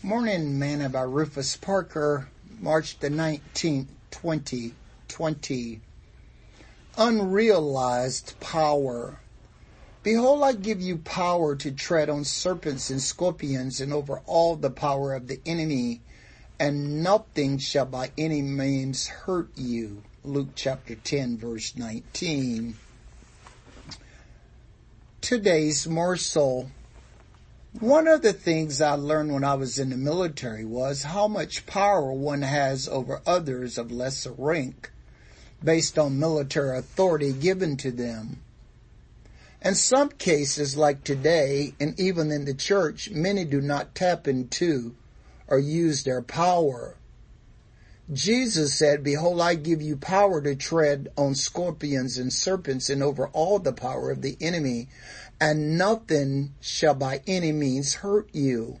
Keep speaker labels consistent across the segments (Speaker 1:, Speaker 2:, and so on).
Speaker 1: Morning Manna by Rufus Parker, March the 19th, 2020. Unrealized power. Behold, I give you power to tread on serpents and scorpions and over all the power of the enemy, and nothing shall by any means hurt you. Luke chapter 10 verse 19. Today's morsel. One of the things I learned when I was in the military was how much power one has over others of lesser rank based on military authority given to them. In some cases like today and even in the church, many do not tap into or use their power. Jesus said, behold, I give you power to tread on scorpions and serpents and over all the power of the enemy and nothing shall by any means hurt you.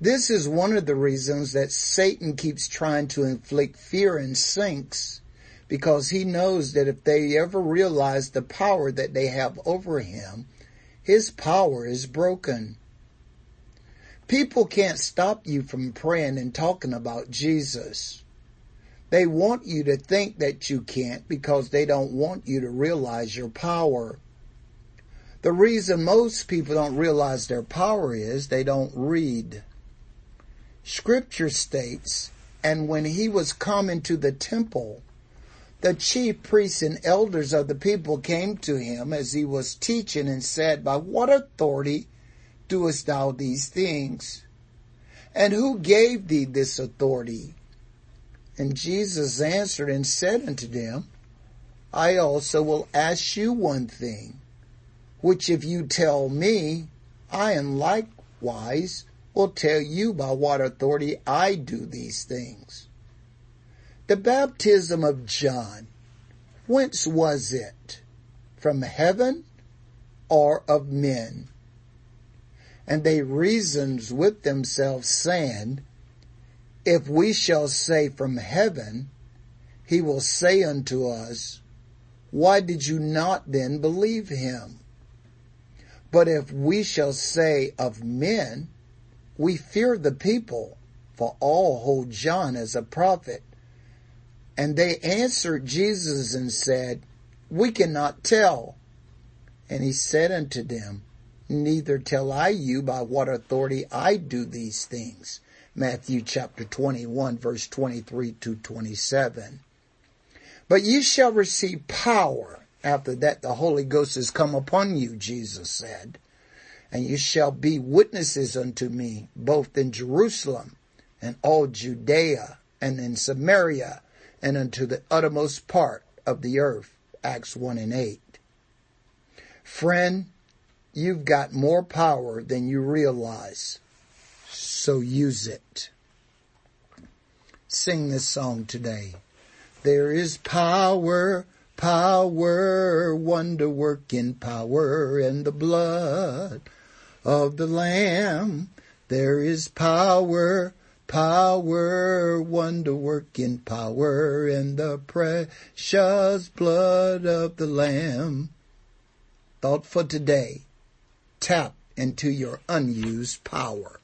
Speaker 1: This is one of the reasons that Satan keeps trying to inflict fear in sinks because he knows that if they ever realize the power that they have over him, his power is broken. People can't stop you from praying and talking about Jesus. They want you to think that you can't because they don't want you to realize your power. The reason most people don't realize their power is they don't read. Scripture states, and when he was come into the temple, the chief priests and elders of the people came to him as he was teaching and said, By what authority doest thou these things? And who gave thee this authority? And Jesus answered and said unto them, I also will ask you one thing which if you tell me, I am likewise will tell you by what authority I do these things. The baptism of John, whence was it? From heaven or of men? And they reasoned with themselves saying, if we shall say from heaven, he will say unto us, why did you not then believe him? But if we shall say of men, we fear the people, for all hold John as a prophet. And they answered Jesus and said, We cannot tell. And he said unto them, Neither tell I you by what authority I do these things. Matthew chapter 21 verse 23 to 27. But ye shall receive power after that, the Holy Ghost has come upon you, Jesus said, and you shall be witnesses unto me, both in Jerusalem and all Judea and in Samaria and unto the uttermost part of the earth. Acts 1 and 8. Friend, you've got more power than you realize, so use it. Sing this song today. There is power Power, wonder working power in the blood of the Lamb. There is power, power, wonder working power in the precious blood of the Lamb. Thought for today. Tap into your unused power.